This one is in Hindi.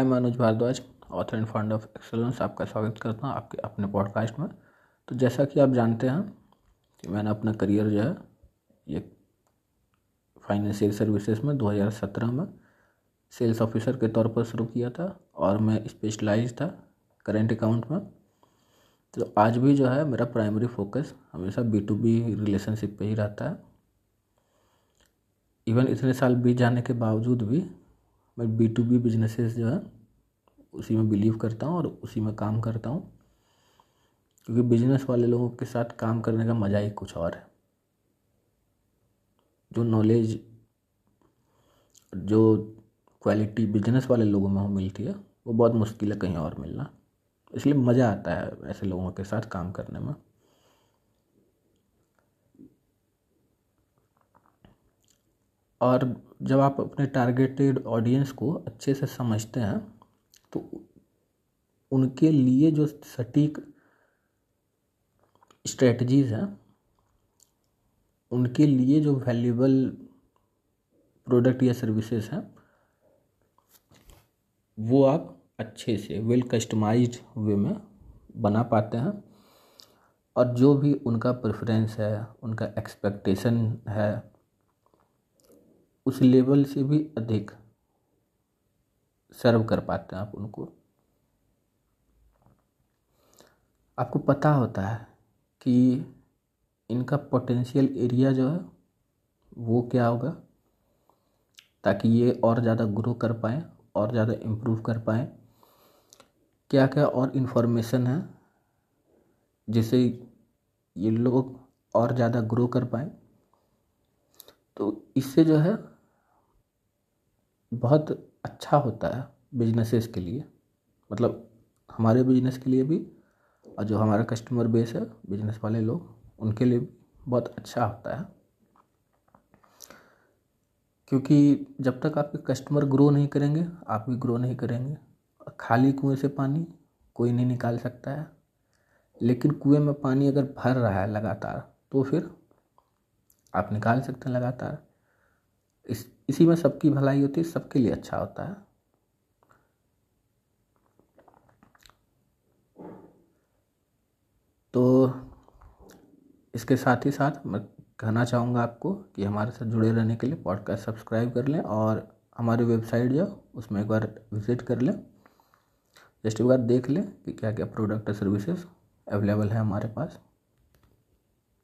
मैं Anuj Bharadwaj author and founder of Excellence आपका स्वागत करता हूँ आपके अपने पॉडकास्ट में। तो जैसा कि आप जानते हैं कि मैंने अपना करियर जो है, ये फाइनेंशियल सर्विसेज़ में 2017 में सेल्स ऑफिसर के तौर पर शुरू किया था और मैं स्पेशलाइज था करेंट अकाउंट में। तो आज भी जो है, मेरा प्राइमरी फोकस हमेशा बी टू बी रिलेशनशिप पे ही रहता है। इवन इतने साल बीत जाने के बावजूद भी मैं बी टू बी बिजनेसेस जो है, उसी में बिलीव करता हूँ और उसी में काम करता हूँ। क्योंकि बिज़नेस वाले लोगों के साथ काम करने का मज़ा ही कुछ और है। जो नॉलेज जो क्वालिटी बिज़नेस वाले लोगों में मिलती है, वो बहुत मुश्किल है कहीं और मिलना। इसलिए मज़ा आता है ऐसे लोगों के साथ काम करने में। और जब आप अपने टारगेटेड ऑडियंस को अच्छे से समझते हैं तो उनके लिए जो सटीक स्ट्रेटजीज़ हैं, उनके लिए जो वैल्यूबल प्रोडक्ट या सर्विसेज़ हैं, वो आप अच्छे से वेल कस्टमाइज्ड वे में बना पाते हैं। और जो भी उनका प्रेफरेंस है, उनका एक्सपेक्टेशन है उस लेवल से भी अधिक सर्व कर पाते हैं आप उनको। आपको पता होता है कि इनका पोटेंशियल एरिया जो है, वो क्या होगा? ताकि ये और ज़्यादा ग्रो कर पाएँ, और ज़्यादा इम्प्रूव कर पाएँ। क्या क्या और इन्फॉर्मेशन है जिससे ये लोग और ज़्यादा ग्रो कर पाएँ? तो इससे जो है, बहुत अच्छा होता है बिजनेसेस के लिए। मतलब हमारे बिज़नेस के लिए भी और जो हमारा कस्टमर बेस है बिज़नेस वाले लोग, उनके लिए बहुत अच्छा होता है। क्योंकि जब तक आपके कस्टमर ग्रो नहीं करेंगे, आप भी ग्रो नहीं करेंगे। खाली कुएँ से पानी कोई नहीं निकाल सकता है। लेकिन कुएँ में पानी अगर भर रहा है लगातार तो फिर आप निकाल सकते हैं लगातार। इस, इसी में सबकी भलाई होती है, सबके लिए अच्छा होता है। तो इसके साथ ही साथ मैं कहना चाहूँगा आपको कि हमारे साथ जुड़े रहने के लिए पॉडकास्ट सब्सक्राइब कर लें और हमारी वेबसाइट जो उसमें एक बार विज़िट कर लें। जस्ट एक बार देख लें कि क्या क्या प्रोडक्ट और सर्विसेज़ अवेलेबल है हमारे पास।